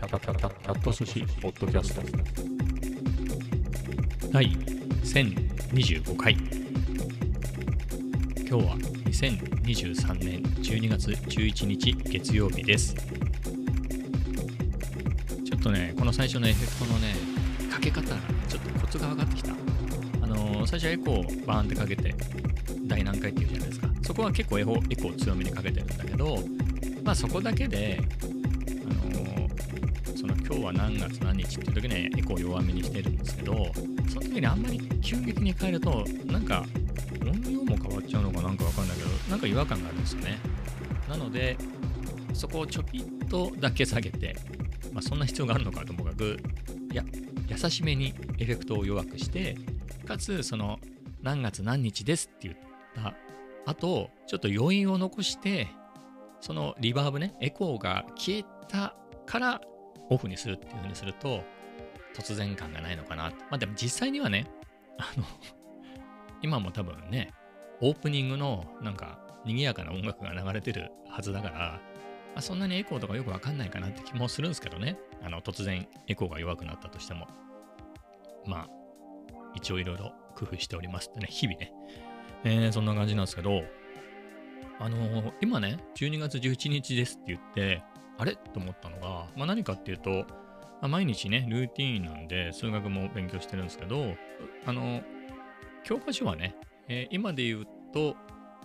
キャキャキャキャキャット寿司ポッドキャスト第1025回今日は2023年12月11日月曜日ですちょっとねこの最初のエフェクトのねかけ方がちょっとコツが分かってきたあのー最初はエコーをバーンってかけて第何回っていうじゃないですかそこは結構エコエコー強めにかけてるんだけどまあそこだけでその今日は何月何日っていう時にエコー弱めにしてるんですけどその時にあんまり急激に変えるとなんか音量も変わっちゃうのかなんかわかんないけどなんか違和感があるんですよね。なのでそこをちょぴっとだけ下げてまあそんな必要があるのかともかくいや優しめにエフェクトを弱くしてかつその何月何日ですって言った後ちょっと余韻を残してそのリバーブねエコーが消えたからオフにするっていう風にすると突然感がないのかな。まあでも実際にはねあの 今も多分ねオープニングのなんか賑やかな音楽が流れてるはずだから、まあ、そんなにエコーとかよくわかんないかなって気もするんですけどね。あの突然エコーが弱くなったとしても。まあ一応いろいろ工夫しておりますってね日々ね、えーそんな感じなんですけどあのー今ね12月11日ですって言ってあれ？と思ったのが、まあ、何かっていうと、まあ毎日ね、ルーティーンなんで、数学も勉強してるんですけど、あの、教科書はね、えー今で言うと、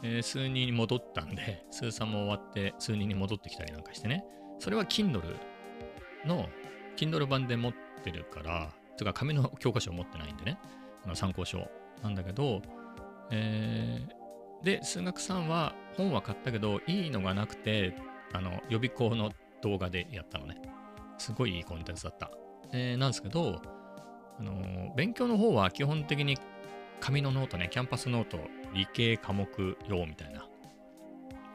えー数2に戻ったんで、数3も終わって、数2に戻ってきたりなんかしてね、それは Kindle の、Kindle 版で持ってるから、とか紙の教科書を持ってないんでね、あの参考書なんだけど、えーで、数学3は本は買ったけど、いいのがなくて、あの予備校の動画でやったのね。すごいいいコンテンツだった。えなんですけど、あの勉強の方は基本的に紙のノートね、キャンパスノート、理系科目用みたいな、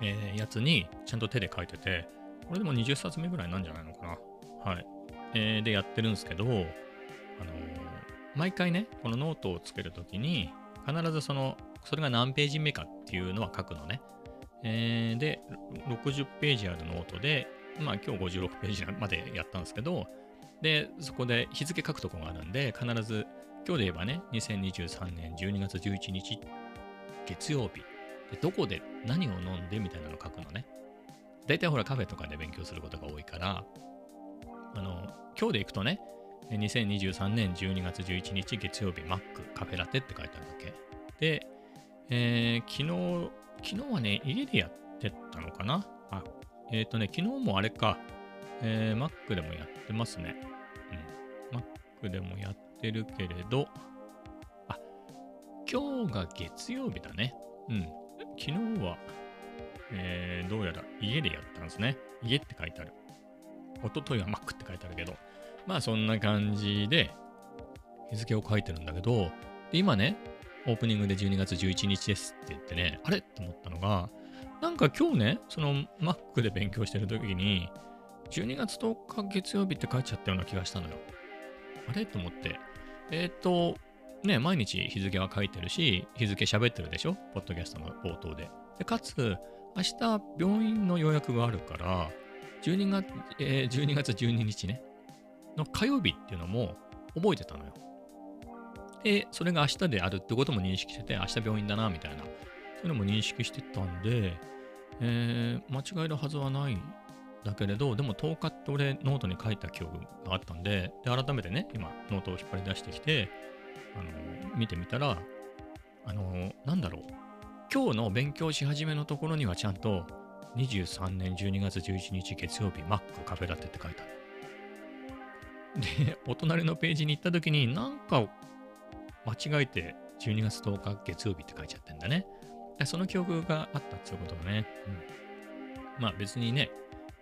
えーやつにちゃんと手で書いてて、これでも20冊目ぐらいなんじゃないのかな。はい。えーでやってるんですけど、あのー毎回ね、このノートをつけるときに、必ずその、それが何ページ目かっていうのは書くのね。えーで、60ページあるノートで、まあ今日56ページまでやったんですけど、で、そこで日付書くとこがあるんで、必ず、今日で言えばね、2023年12月11日、月曜日、でどこで何を飲んでみたいなの書くのね。大体ほらカフェとかで勉強することが多いから、あの、今日で行くとね、2023年12月11日月曜日、マック、カフェラテって書いてあるわけ。で、えー昨日、昨日はね、家でやってたのかなあ、えっ、とね、昨日もあれか、えー Mac でもやってますね。うん。Mac でもやってるけれど、あ、今日が月曜日だね。うん。昨日は、えーどうやら家でやったんですね。家って書いてある。一昨日は Mac って書いてあるけど、まあそんな感じで日付を書いてるんだけど、で今ね、オープニングで12月11日ですって言ってね、あれ？と思ったのが、なんか今日ね、その Mac で勉強してる時に、12月10日月曜日って書いちゃったような気がしたのよ。あれ？と思って。えっ、と、ね、毎日日付は書いてるし、日付喋ってるでしょ？ポッドキャストの冒頭で。で、かつ、明日病院の予約があるから、12月、えー12月12日ね、の火曜日っていうのも覚えてたのよ。で、それが明日であるってことも認識してて、明日病院だな、みたいな。そういうのも認識してたんで、えー間違えるはずはないだけれど、でも10日って俺ノートに書いた記憶があったんで、で改めてね、今ノートを引っ張り出してきて、あの見てみたら、あのなんだろう、今日の勉強し始めのところにはちゃんと23年12月11日月曜日、マックカフェラテって書いてある。で、お隣のページに行った時になんか間違えて12月10日月曜日って書いちゃってんだね。その記憶があったっていうことがね。うん、まあ別にね、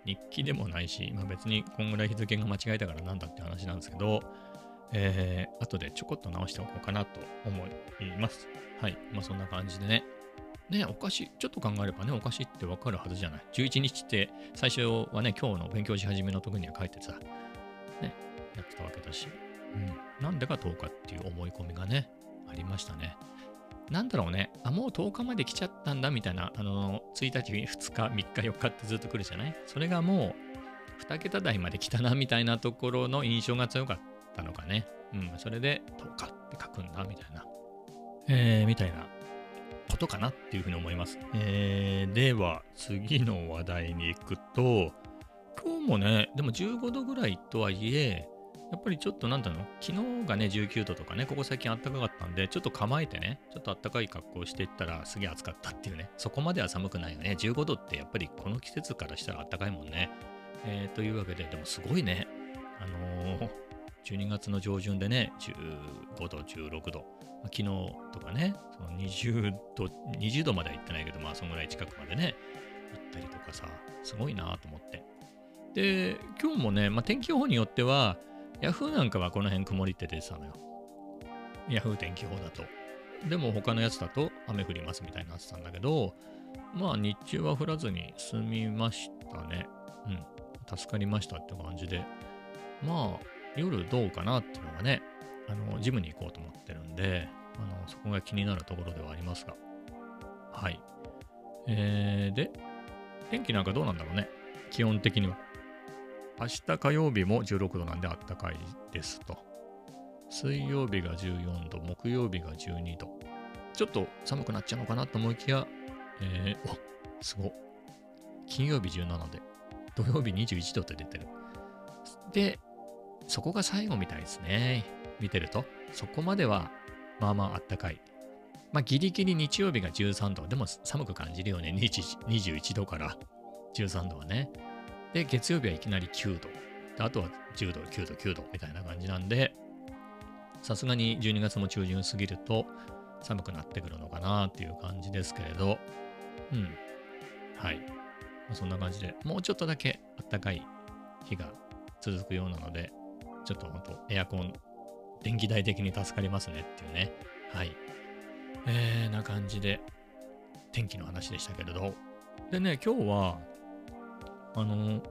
日記でもないし、まあ別にこんぐらい日付が間違えたからなんだって話なんですけど、えー、後でちょこっと直しておこうかなと思います。はい。まあそんな感じでね。ね、おかしい、ちょっと考えればね、おかしいってわかるはずじゃない。11日って最初はね、今日の勉強し始めの時には書いてさ、ね、やってたわけだし、うん、なんでか10日っていう思い込みがね、ありましたね。なんだろうね、あ、もう10日まで来ちゃったんだみたいな、あの、1日、2日、3日、4日ってずっと来るじゃない？それがもう、2桁台まで来たなみたいなところの印象が強かったのかね。うん、それで10日って書くんだみたいな、えー、みたいなことかなっていうふうに思います。えー、では、次の話題に行くと、今日もね、でも15度ぐらいとはいえ、やっぱりちょっとなんだろう、昨日がね、19度とかね、ここ最近暖かかったんで、ちょっと構えてね、ちょっと暖かい格好していったらすげえ暑かったっていうね、そこまでは寒くないよね。15度ってやっぱりこの季節からしたら暖かいもんね。えー、というわけで、でもすごいね、あのー、12月の上旬でね、15度、16度、昨日とかね、その20度、20度までは行ってないけど、まあそのぐらい近くまでね、行ったりとかさ、すごいなと思って。で、今日もね、まあ、天気予報によっては、ヤフーなんかはこの辺曇りって出てたのよ。ヤフー天気予報だと。でも他のやつだと雨降りますみたいになってたんだけど、まあ日中は降らずに済みましたね。うん。助かりましたって感じで。まあ夜どうかなっていうのがね、あの、ジムに行こうと思ってるんで、あの、そこが気になるところではありますが。はい。えー、で、天気なんかどうなんだろうね。基本的には。明日火曜日も16度なんであったかいですと。水曜日が14度、木曜日が12度。ちょっと寒くなっちゃうのかなと思いきや、えー、おすご。金曜日17で、土曜日21度って出てる。で、そこが最後みたいですね。見てると。そこまでは、まあまああったかい。まあギリギリ日曜日が13度。でも寒く感じるよね。21度から13度はね。で、月曜日はいきなり9度。あとは10度、9度、9度みたいな感じなんで、さすがに12月も中旬過ぎると寒くなってくるのかなっていう感じですけれど、うん。はい。そんな感じで、もうちょっとだけ暖かい日が続くようなので、ちょっと本当エアコン、電気代的に助かりますねっていうね。はい。えー、な感じで、天気の話でしたけれど。でね、今日は、あの、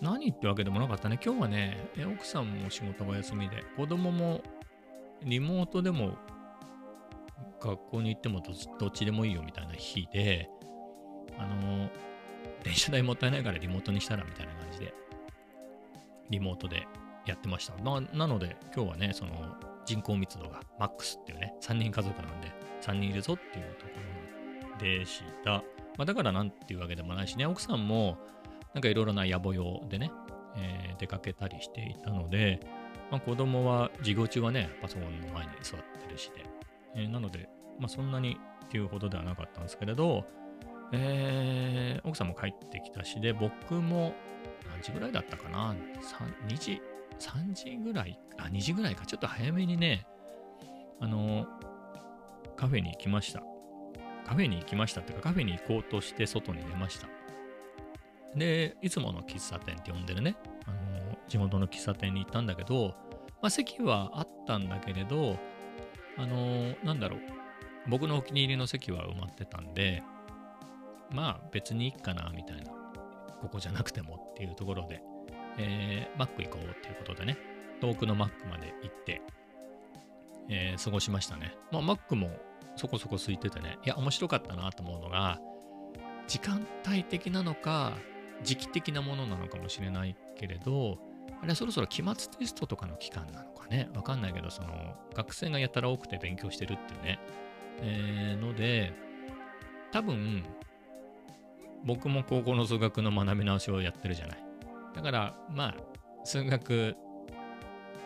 何ってわけでもなかったね。今日はね、奥さんも仕事が休みで、子供もリモートでも学校に行ってもどっちでもいいよみたいな日で、あの、電車代もったいないからリモートにしたらみたいな感じで、リモートでやってました。ななので、今日はね、その人口密度がマックスっていうね、3人家族なんで、3人いるぞっていうところでした。まあ、だからなんていうわけでもないしね、奥さんも、なんかいろいろな野暮用でね、えー、出かけたりしていたので、まあ、子供は授業中はね、パソコンの前に座ってるしで、えー、なので、まあ、そんなにっていうほどではなかったんですけれど、えー、奥さんも帰ってきたしで、僕も何時ぐらいだったかな？2時、3時ぐらい、あ、2時ぐらいか、ちょっと早めにね、あの、カフェに行きました。カフェに行きましたっていうか、カフェに行こうとして外に出ました。で、いつもの喫茶店って呼んでるね、あの地元の喫茶店に行ったんだけど、まあ、席はあったんだけれど、あのなんだろう、僕のお気に入りの席は埋まってたんで、まあ別にいいかな、みたいな。ここじゃなくてもっていうところで、えー、マック行こうっていうことでね、遠くのマックまで行って、えー、過ごしましたね。まあ、マックもそこそこ空いててね、いや、面白かったなと思うのが、時間帯的なのか、時期的なものなのかもしれないけれど、あれはそろそろ期末テストとかの期間なのかね。わかんないけど、その、学生がやたら多くて勉強してるっていうね。えー、ので、多分、僕も高校の数学の学び直しをやってるじゃない。だから、まあ、数学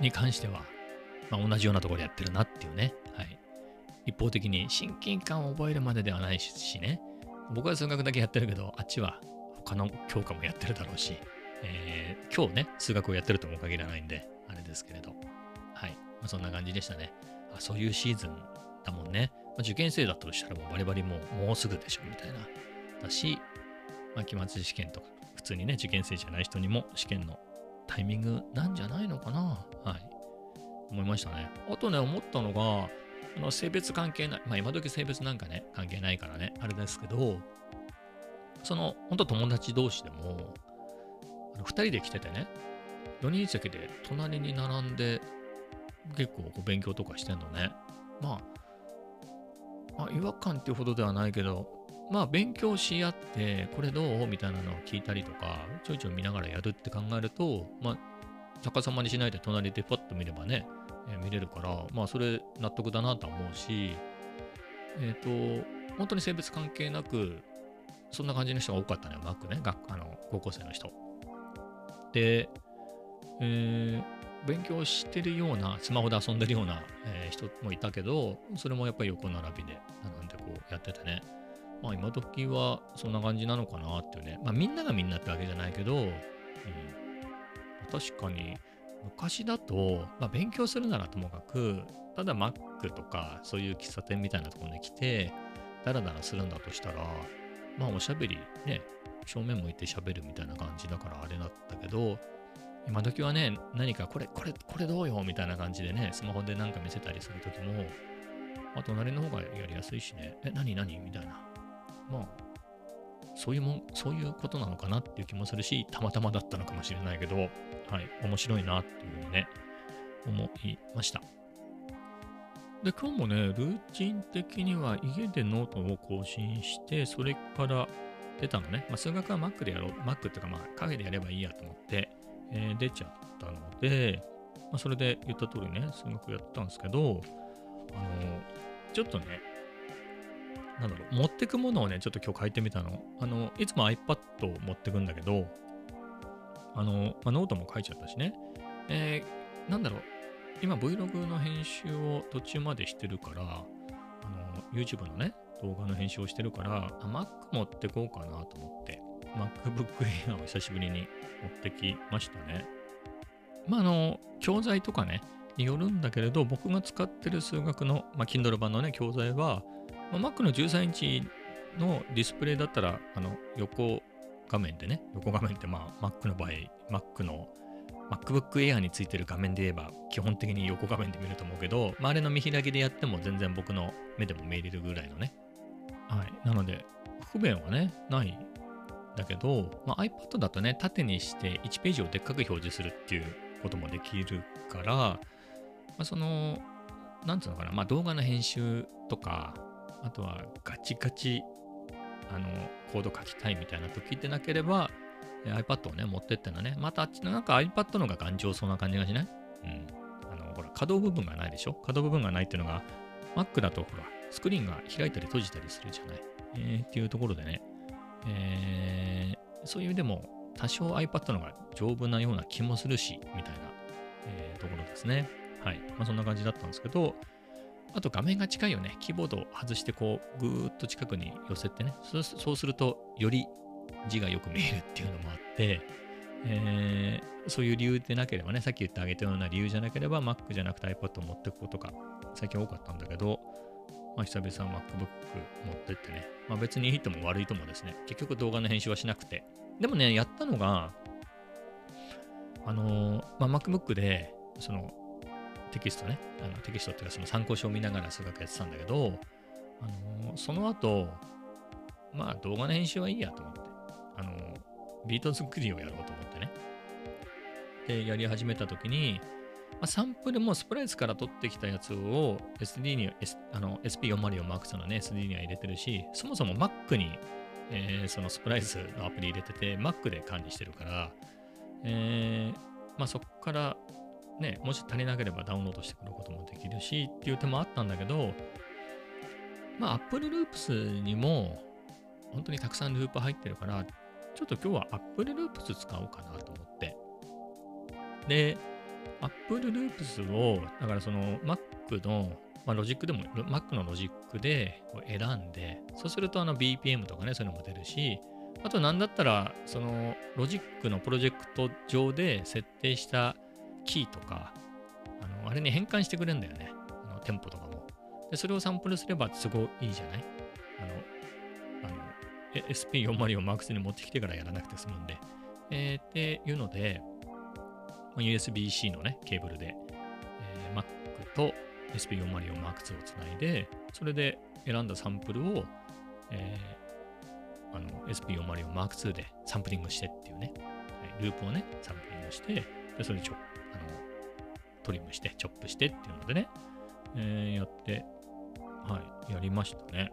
に関しては、まあ、同じようなところでやってるなっていうね。はい。一方的に親近感を覚えるまでではないしね。僕は数学だけやってるけど、あっちは他の教科もやってるだろうし、えー、今日ね、数学をやってるとも限らないんで、あれですけれど。はい。まあ、そんな感じでしたね。あそういうシーズンだもんね。まあ、受験生だとしたらもうバリバリもうもうすぐでしょみたいな。だし、まあ、期末試験とか、普通にね、受験生じゃない人にも試験のタイミングなんじゃないのかな。はい。思いましたね。あとね、思ったのが、あの性別関係ない、まあ今時性別なんかね、関係ないからね、あれですけど、その、本当友達同士でも、あの2人で来ててね、4人席で隣に並んで、結構こう勉強とかしてんのね。まあ、まあ、違和感っていうほどではないけど、まあ勉強し合ってこれどう？みたいなのを聞いたりとかちょいちょい見ながらやるって考えるとまあ逆さまにしないで隣でパッと見ればね、えー見れるからまあそれ納得だなと思うしえっ、と本当に性別関係なくそんな感じの人が多かったのよマックね。学あの高校生の人。で、えー勉強してるようなスマホで遊んでるような、えー人もいたけどそれもやっぱり横並びで並んでこうやっててね。まあ今時はそんな感じなのかなっていうね。まあみんながみんなってわけじゃないけど、うん、確かに昔だと、まあ勉強するならともかく、ただ Mac とかそういう喫茶店みたいなところに来て、ダラダラするんだとしたら、まあおしゃべりね、正面向いて喋るみたいな感じだからあれだったけど、今時はね、何かこれ、これ、これどうよみたいな感じでね、スマホでなんか見せたりするときも、まあ、隣の方がやりやすいしね、え、何何みたいな。まあ、そういうもん、そういうことなのかなっていう気もするし、たまたまだったのかもしれないけど、はい、面白いなっていうふうにね、思いました。で、今日もね、ルーチン的には家でノートを更新して、それから出たのね。まあ、数学は Mac でやろう。Mac っていうか、まあ、カフェでやればいいやと思って、えー出ちゃったので、まあ、それで言った通りね、数学やったんですけど、あのちょっとね、なんだろう、持ってくものをね、ちょっと今日書いてみたの。あの、いつも iPad を持ってくんだけど、あの、まあ、ノートも書いちゃったしね。えーなんだろう、今 Vlog の編集を途中までしてるから、あの、YouTube のね、動画の編集をしてるから、あ Mac 持ってこうかなと思って、MacBook Air を久しぶりに持ってきましたね。まあ、あの、教材とかね、によるんだけれど、僕が使ってる数学の、まあ、Kindle 版のね、教材は、まあ、Mac の13インチのディスプレイだったら、あの、横画面でね、横画面って、まあ、Mac の場合、Mac の MacBook Air についてる画面で言えば、基本的に横画面で見ると思うけど、まあ、あれの見開きでやっても全然僕の目でも見れるぐらいのね。はい。なので、不便はね、ないだけど、まあ、iPad だとね、縦にして1ページをでっかく表示するっていうこともできるから、まあ、その、なんつうのかな、まあ、動画の編集とか、あとはガチガチ、あの、コード書きたいみたいな時でなければ、iPad をね、持ってってのね、またあっちのなんか iPad の方が頑丈そうな感じがしない？うん。あの、ほら、可動部分がないでしょ？可動部分がないっていうのが、Mac だとほら、スクリーンが開いたり閉じたりするじゃない？えーっていうところでね、えーそういう意味でも、多少 iPad の方が丈夫なような気もするし、みたいな、えーところですね。はい。まあ、そんな感じだったんですけど、あと画面が近いよね。キーボードを外してこう、ぐーっと近くに寄せてね。そうすると、より字がよく見えるっていうのもあって、えーそういう理由でなければね、さっき言ってあげたような理由じゃなければ Mac じゃなくて iPad を持っていくことが最近多かったんだけど、まあ、久々 MacBook 持ってってね、まあ、別にいいとも悪いともですね、結局動画の編集はしなくて。でもね、やったのが、あのーまあ、MacBook で、そのテキストね、あのテキストっていうかその参考書を見ながら数学やってたんだけど、あのーその後、まあ動画の編集はいいやと思って、ビート作りをやろうと思ってね。で、やり始めたときに、まあ、サンプルもスプライスから取ってきたやつを SD に、S、あの SP404 Max のね、SD には入れてるし、そもそも Mac に、えーそのスプライスのアプリ入れてて、Mac で管理してるから、えーまあそこからね、もし足りなければダウンロードしてくることもできるしっていう手もあったんだけど、まあ Apple Loops にも本当にたくさんループ入ってるから、ちょっと今日は Apple Loops 使おうかなと思って。で、Apple Loops を、だからその Mac の、まあ、ロジックでも、Mac のロジックで選んで、そうするとあの BPM とかね、そういうのも出るし、あとなんだったら、そのロジックのプロジェクト上で設定したキーとか、あのあれに変換してくれるんだよね。あのテンポとかも。で、それをサンプルすればすごいいいじゃない？SP404MAX に持ってきてからやらなくて済むんで、えー、っていうので、USB-C のね、ケーブルで、えー、Mac と SP404MAX をつないで、それで選んだサンプルを、えー、あの SP404MAX でサンプリングしてっていうね、はい、ループをね、サンプリングして、でそれちょあのトリムして、チョップしてっていうのでね、えー、やって、はい、やりましたね。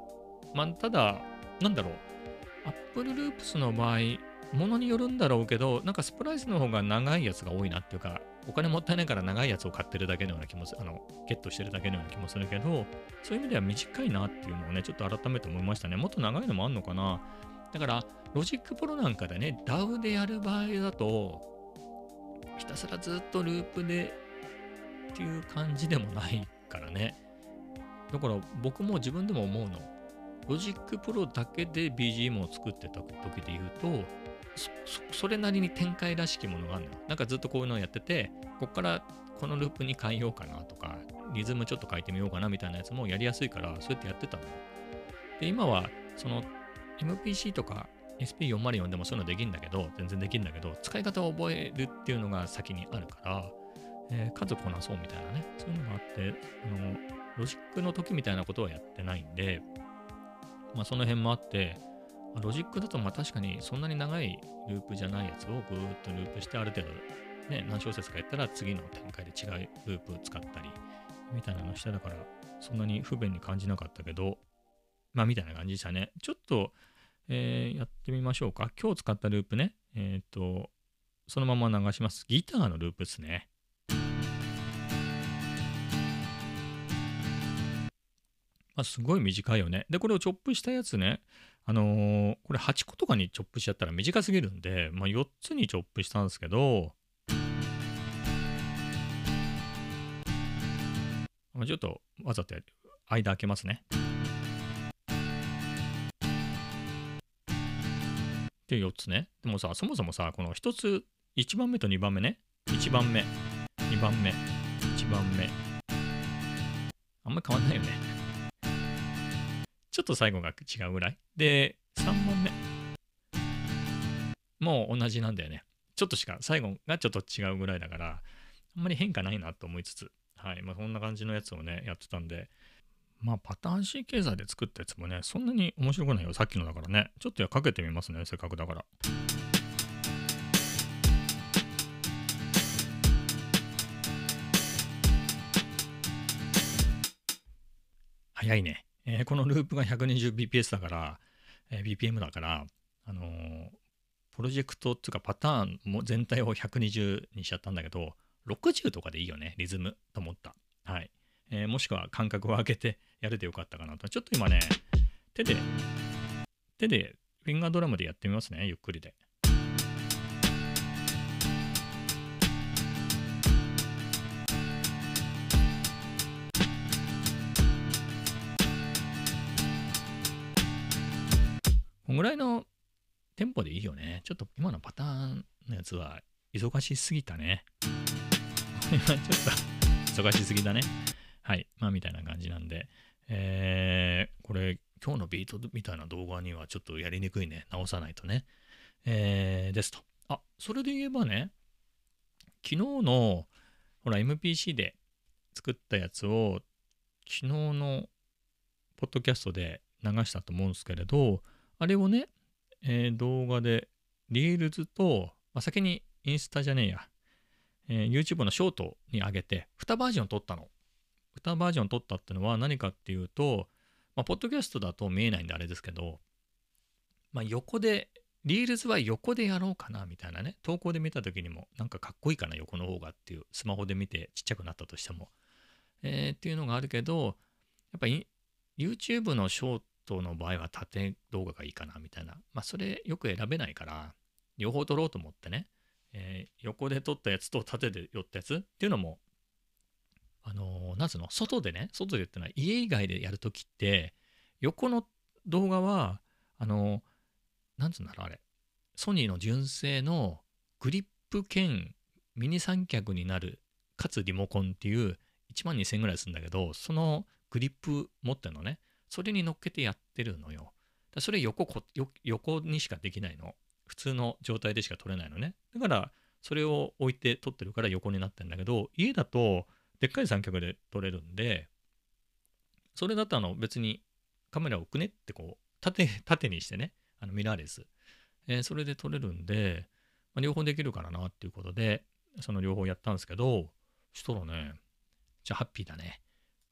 まあ、ただ、なんだろう、Apple Loops の場合、ものによるんだろうけど、なんかスプライスの方が長いやつが多いなっていうか、お金もったいないから長いやつを買ってるだけのような気もする、あの、ゲットしてるだけのような気もするけど、そういう意味では短いなっていうのをね、ちょっと改めて思いましたね。もっと長いのもあんのかな。だから、 Logic Pro なんかでね、DAW でやる場合だと、ひたすらずっとループでっていう感じでもないからね。だから僕も自分でも思うの。 Logic Pro だけで BGM を作ってた時で言うと、それなりに展開らしきものがあるのよ。なんかずっとこういうのをやってて、こっからこのループに変えようかなとか、リズムちょっと変えてみようかなみたいなやつもやりやすいから、そうやってやってたのよ。で、今は、その MPC とか SP404 でもそういうのできるんだけど、全然できるんだけど、使い方を覚えるっていうのが先にあるから、えー、数こなそうみたいなね、そういうのがあって、あのロジックの時みたいなことはやってないんで、まあ、その辺もあってま、ロジックだとまあ確かにそんなに長いループじゃないやつをぐーっとループしてある程度、ね、何小節かやったら次の展開で違うループを使ったりみたいなのしてたからそんなに不便に感じなかったけどまあみたいな感じでしたね。ちょっと、えー、やってみましょうか。今日使ったループね。えっ、と、そのまま流します。ギターのループですね。まあ、すごい短いよね。で、これをチョップしたやつね、あのー、これ8個とかにチョップしちゃったら短すぎるんで、まあ、4つにチョップしたんですけど、まあ、ちょっとわざと。間開けますね。で、4つね。でもさ、そもそもさ、この1つ、1番目と2番目ね。1番目、2番目、1番目。あんまり変わんないよね。ちょっと最後が違うぐらい？で、3問目。もう同じなんだよね。ちょっとしか、最後がちょっと違うぐらいだから、あんまり変化ないなと思いつつ、はい。まあ、こんな感じのやつをね、やってたんで、まあ、パターン C 経済で作ったやつもね、そんなに面白くないよ。さっきのだからね。ちょっとかけてみますね、せっかくだから。早いね。えー、このループが 120bps だから、えー、BPM だから、あのー、プロジェクトっていうかパターンも全体を120にしちゃったんだけど、60とかでいいよね、リズムと思った。はい。えー、もしくは間隔を空けてやれてよかったかなと。ちょっと今ね、手で、手でフィンガードラムでやってみますね、ゆっくりで。ぐらいのテンポでいいよね。ちょっと今のパターンのやつは忙しすぎたね。ちょっと忙しすぎだね。はい。まあみたいな感じなんで、えー、これ今日のビートみたいな動画にはちょっとやりにくいね。直さないとね。えー、ですと。あ、それで言えばね、昨日の、ほら、MPC で作ったやつを、昨日のポッドキャストで流したと思うんですけれど、あれをね、えー、動画で、 Reels と、まあ、先にインスタじゃねえや、えー、YouTube のショートに上げて、2バージョン撮ったの。2バージョン撮ったってのは何かっていうと、まあ、ポッドキャストだと見えないんであれですけど、まあ、横で、 Reels は横でやろうかなみたいなね、投稿で見た時にも、なんかかっこいいかな、横の方がっていう、スマホで見てちっちゃくなったとしても、えー、っていうのがあるけど、やっぱり YouTube のショートトの場合は縦動画がいいかなみたいな。まあそれよく選べないから、両方撮ろうと思ってね、えー、横で撮ったやつと縦で寄ったやつっていうのも、あのー、なんつうの、外でね、外でってのは家以外でやるときって、横の動画は、あのー、なんつうんだろう、あれ、ソニーの純正のグリップ兼ミニ三脚になる、かつリモコンっていう1万2000円ぐらいするんだけど、そのグリップ持ってるのね。それに乗っけてやってるのよ。それ横横にしかできないの。普通の状態でしか撮れないのね。だから、それを置いて撮ってるから横になってるんだけど、家だとでっかい三脚で撮れるんで、それだとあの別にカメラを置くねってこう、縦、縦にしてね、あのミラーレス。えー、それで撮れるんで、まあ、両方できるからなっていうことで、その両方やったんですけど、したらね、じゃあハッピーだね。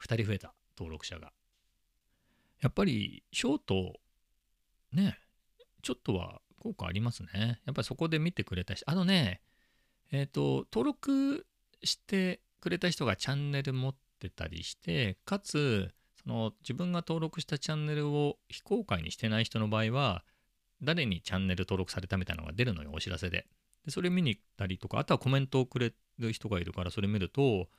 2人増えた、登録者が。やっぱりショートね、ちょっとは効果ありますね。やっぱりそこで見てくれた人、あのね、えっ、ー、と、登録してくれた人がチャンネル持ってたりして、かつ、その自分が登録したチャンネルを非公開にしてない人の場合は、誰にチャンネル登録されたみたいなのが出るのよ、お知らせで。でそれ見に行ったりとか、あとはコメントをくれる人がいるから、それ見ると、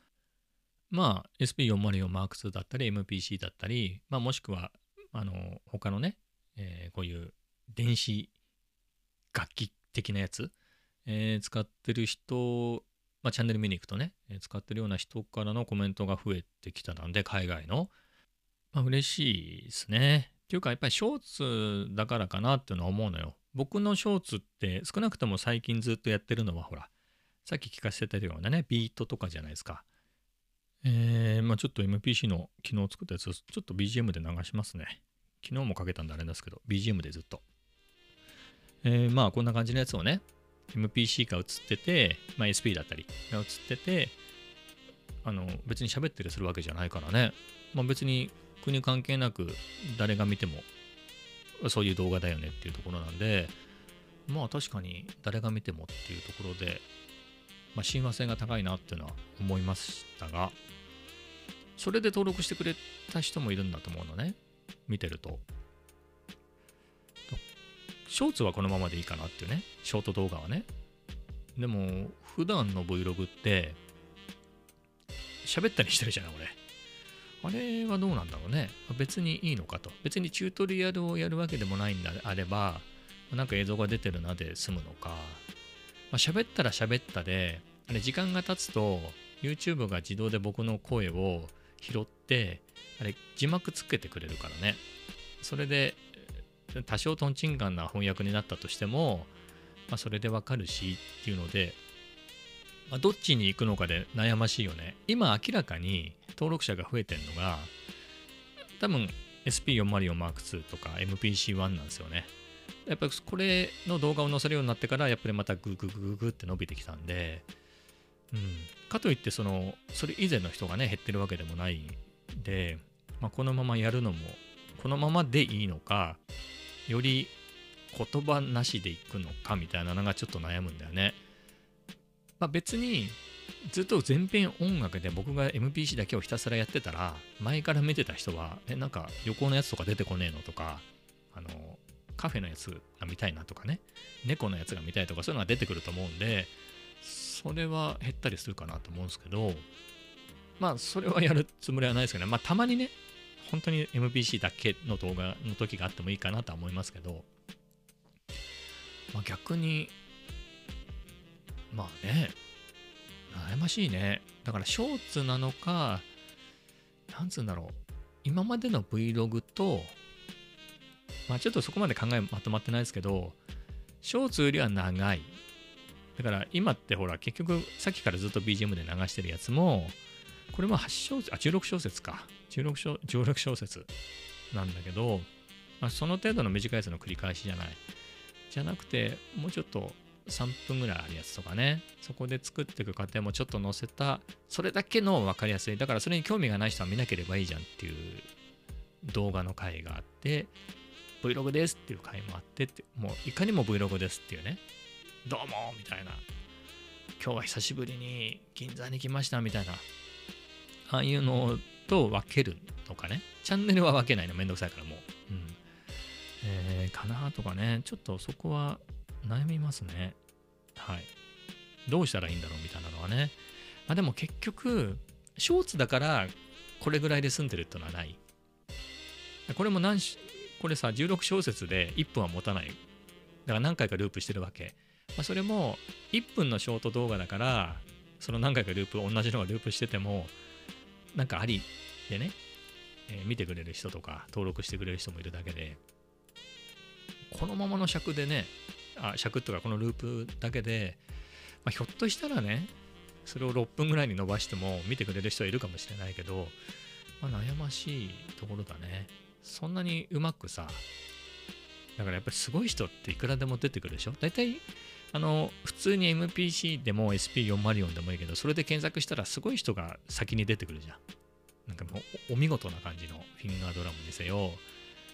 まあ、SP404 M2 だったり、MPC だったり、まあ、もしくは、あの、他のね、えー、こういう電子楽器的なやつ、えー、使ってる人、まあ、チャンネル見に行くとね、え、使ってるような人からのコメントが増えてきたので、海外の。まあ、嬉しいですね。っていうか、やっぱりショーツだからかなっていうのは思うのよ。僕のショーツって少なくとも最近ずっとやってるのは、ほら、さっき聞かせてたようなね、ビートとかじゃないですか。えー、まあちょっと MPC の昨日作ったやつちょっと BGM で流しますね。昨日もかけたんであれですけど、BGM でずっと。えー、まあこんな感じのやつをね、MPC が映ってて、まあ、SP だったりが映ってて、あの別に喋ったりするわけじゃないからね、まあ、別に国関係なく誰が見てもそういう動画だよねっていうところなんで、まあ確かに誰が見てもっていうところで、まあ、親和性が高いなっていうのは思いましたが、それで登録してくれた人もいるんだと思うのね。見てると。ショーツはこのままでいいかなっていうね。ショート動画はね。でも、普段の Vlog って、喋ったりしてるじゃない、俺。あれはどうなんだろうね。別にいいのかと。別にチュートリアルをやるわけでもないんであれば、なんか映像が出てるなで済むのか。まあ、喋ったら喋ったで、あれ時間が経つと、YouTube が自動で僕の声を拾ってあれ字幕つけてくれるからね。それで多少とんちんかんな翻訳になったとしても、まあ、それでわかるしっていうので、まあ、どっちに行くのかで悩ましいよね。今明らかに登録者が増えてるのが多分 SP404M2 とか MPC1 なんですよね。やっぱりこれの動画を載せるようになってからやっぱりまたグググググって伸びてきたんでうん、かといってそのそれ以前の人がね減ってるわけでもないんで、まあ、このままやるのもこのままでいいのかより言葉なしでいくのかみたいなのがちょっと悩むんだよね。まあ、別にずっと全編音楽で僕が MPC だけをひたすらやってたら前から見てた人はえなんか旅行のやつとか出てこねえのとかあのカフェのやつが見たいなとかね。猫のやつが見たいとかそういうのが出てくると思うんでそれは減ったりするかなと思うんですけど、まあ、それはやるつもりはないですけどね、まあ、たまにね、本当に MPC だけの動画の時があってもいいかなとは思いますけど、まあ、逆に、まあね、悩ましいね。だから、ショーツなのか、なんつうんだろう、今までの Vlog と、まあちょっとそこまで考えまとまってないですけど、ショーツよりは長い。だから今ってほら結局さっきからずっと BGM で流してるやつもこれも8小節あ16小節か。16小 ,16 小節なんだけど、まあ、その程度の短いやつの繰り返しじゃない。じゃなくてもうちょっと3分ぐらいあるやつとかね。そこで作っていく過程もちょっと載せた。それだけの分かりやすい。だからそれに興味がない人は見なければいいじゃんっていう動画の回があって Vlog ですっていう回もあってってもういかにも Vlog ですっていうねどうもみたいな。今日は久しぶりに銀座に来ましたみたいな。ああいうのと分けるのかね。チャンネルは分けないのめんどくさいからもう。うん。えー、かなとかね。ちょっとそこは悩みますね。はい。どうしたらいいんだろうみたいなのはね。まあでも結局、ショーツだからこれぐらいで済んでるってのはない。これも何、これさ、16小節で1分は持たない。だから何回かループしてるわけ。まあ、それも1分のショート動画だからその何回かループ同じのがループしててもなんかありでね、えー、見てくれる人とか登録してくれる人もいるだけでこのままの尺でねあ尺とかこのループだけで、まあ、ひょっとしたらねそれを6分ぐらいに伸ばしても見てくれる人はいるかもしれないけど、まあ、悩ましいところだねそんなにうまくさだからやっぱりすごい人っていくらでも出てくるでしょ？大体あの、普通に MPC でも SP404 でもいいけど、それで検索したらすごい人が先に出てくるじゃん。なんかもうお見事な感じのフィンガードラムにせよ、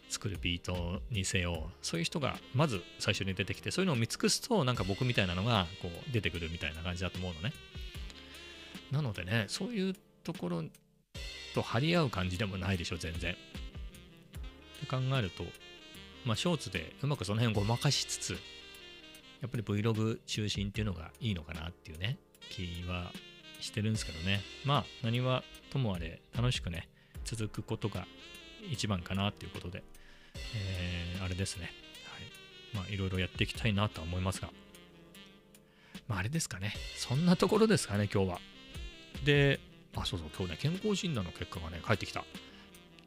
作るビートにせよそういう人がまず最初に出てきてそういうのを見尽くすとなんか僕みたいなのがこう出てくるみたいな感じだと思うのね。なのでねそういうところと張り合う感じでもないでしょ全然。考えるとまあショーツでうまくその辺ごまかしつつやっぱり Vlog 中心っていうのがいいのかなっていうね気はしてるんですけどねまあ何はともあれ楽しくね続くことが一番かなっていうことでえー、あれですね。はい。まあ、いろいろやっていきたいなとは思いますが。まあ、あれですかね。そんなところですかね、今日は。で、あ、そうそう、今日ね、健康診断の結果がね、返ってきた。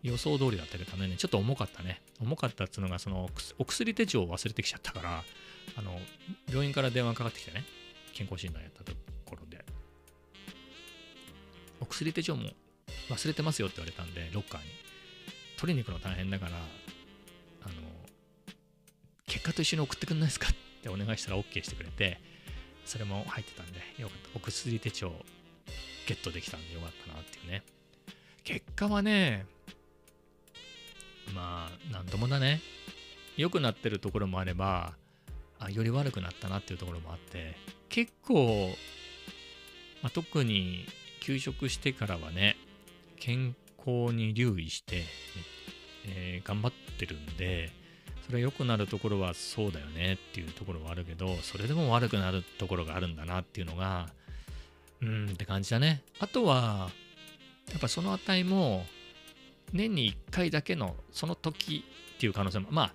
予想通りだったけどね、ちょっと重かったね。重かったっつうのが、その、お薬手帳を忘れてきちゃったから、あの、病院から電話かかってきてね、健康診断やったところで、お薬手帳も忘れてますよって言われたんで、ロッカーに。取りに行くの大変だから、あの、結果と一緒に送ってくんないですかってお願いしたら OK してくれて、それも入ってたんで、よかった。お薬手帳ゲットできたんでよかったなっていうね。結果はね、まあ、なんともだね。良くなってるところもあれば、あより悪くなったなっていうところもあって、結構、まあ、特に休職してからはね、健康に留意して、えー、頑張ってるんで、それは良くなるところはそうだよねっていうところはあるけど、それでも悪くなるところがあるんだなっていうのが、うんって感じだね。あとは、やっぱその値も、年に1回だけのその時っていう可能性も、まあ、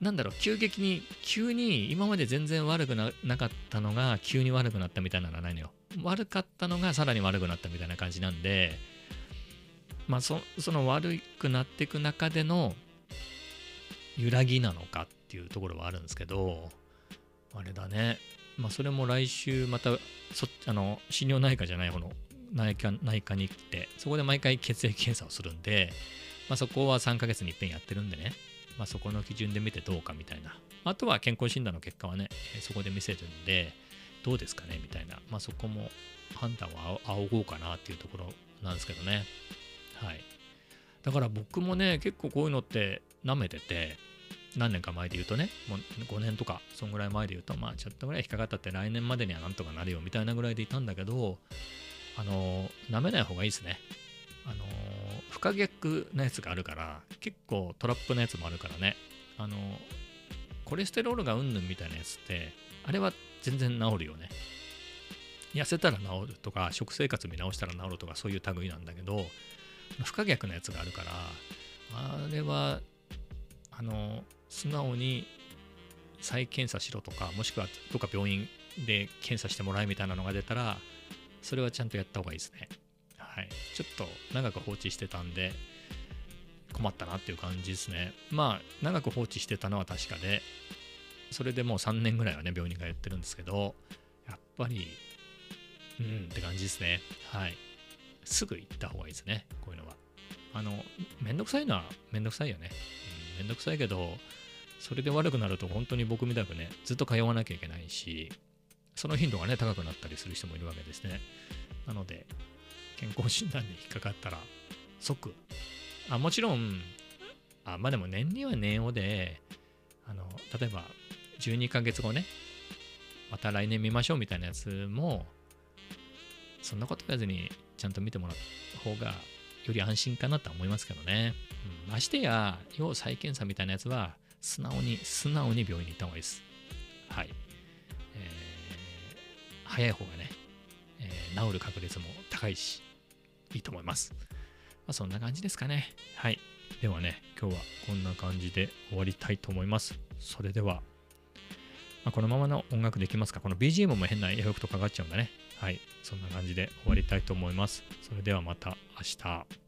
なんだろう、急激に、急に今まで全然悪くなかったのが急に悪くなったみたいなのはないのよ。悪かったのがさらに悪くなったみたいな感じなんで、まあそ、の悪くなっていく中での揺らぎなのかっていうところはあるんですけど、あれだね。まあ、それも来週またそあの心療内科じゃない方の内科内科に行って、そこで毎回血液検査をするんで、まあ、そこは3ヶ月に一遍やってるんでね、まあ、そこの基準で見てどうかみたいな。あとは健康診断の結果はね、そこで見せるんで、どうですかねみたいな。まあ、そこも判断は仰ごうかなっていうところなんですけどね。はい。だから僕もね、結構こういうのって舐めてて、何年か前で言うとね、もう5年とか、そんぐらい前で言うと、まあちょっとぐらい引っかかったって来年までにはなんとかなるよみたいなぐらいでいたんだけど、あの、舐めない方がいいですね。あの、不可逆なやつがあるから、結構トラップなやつもあるからね。あの、コレステロールがうんぬんみたいなやつって、あれは全然治るよね。痩せたら治るとか、食生活見直したら治るとか、そういう類なんだけど、不可逆なやつがあるから、あれは、あの、素直に再検査しろとか、もしくはどっか病院で検査してもらえみたいなのが出たら、それはちゃんとやった方がいいですね。はい。ちょっと長く放置してたんで、困ったなっていう感じですね。まあ、長く放置してたのは確かで、それでもう3年ぐらいはね、病院に通ってるんですけど、やっぱり、うんって感じですね。はい。すぐ行った方がいいですね。こういうのは。あの、めんどくさいのはめんどくさいよね。うん、めんどくさいけど、それで悪くなると本当に僕みたくね、ずっと通わなきゃいけないし、その頻度がね、高くなったりする人もいるわけですね。なので、健康診断に引っかかったら、即、あもちろん、あまあでも年には年をで、あの、例えば12ヶ月後ね、また来年見ましょうみたいなやつも、そんなこと言わずにちゃんと見てもらった方がより安心かなとは思いますけどね。うん、ましてや、要再検査みたいなやつは、素直に、素直に病院に行った方がいいです。はい。早い方がね、えー、治る確率も高いし、いいと思います。まあ、そんな感じですかね。はい。ではね、今日はこんな感じで終わりたいと思います。それでは、まあ、このままの音楽できますか？この BGM も変なエフェクトかかっちゃうんだね。はい。そんな感じで終わりたいと思います。それではまた明日。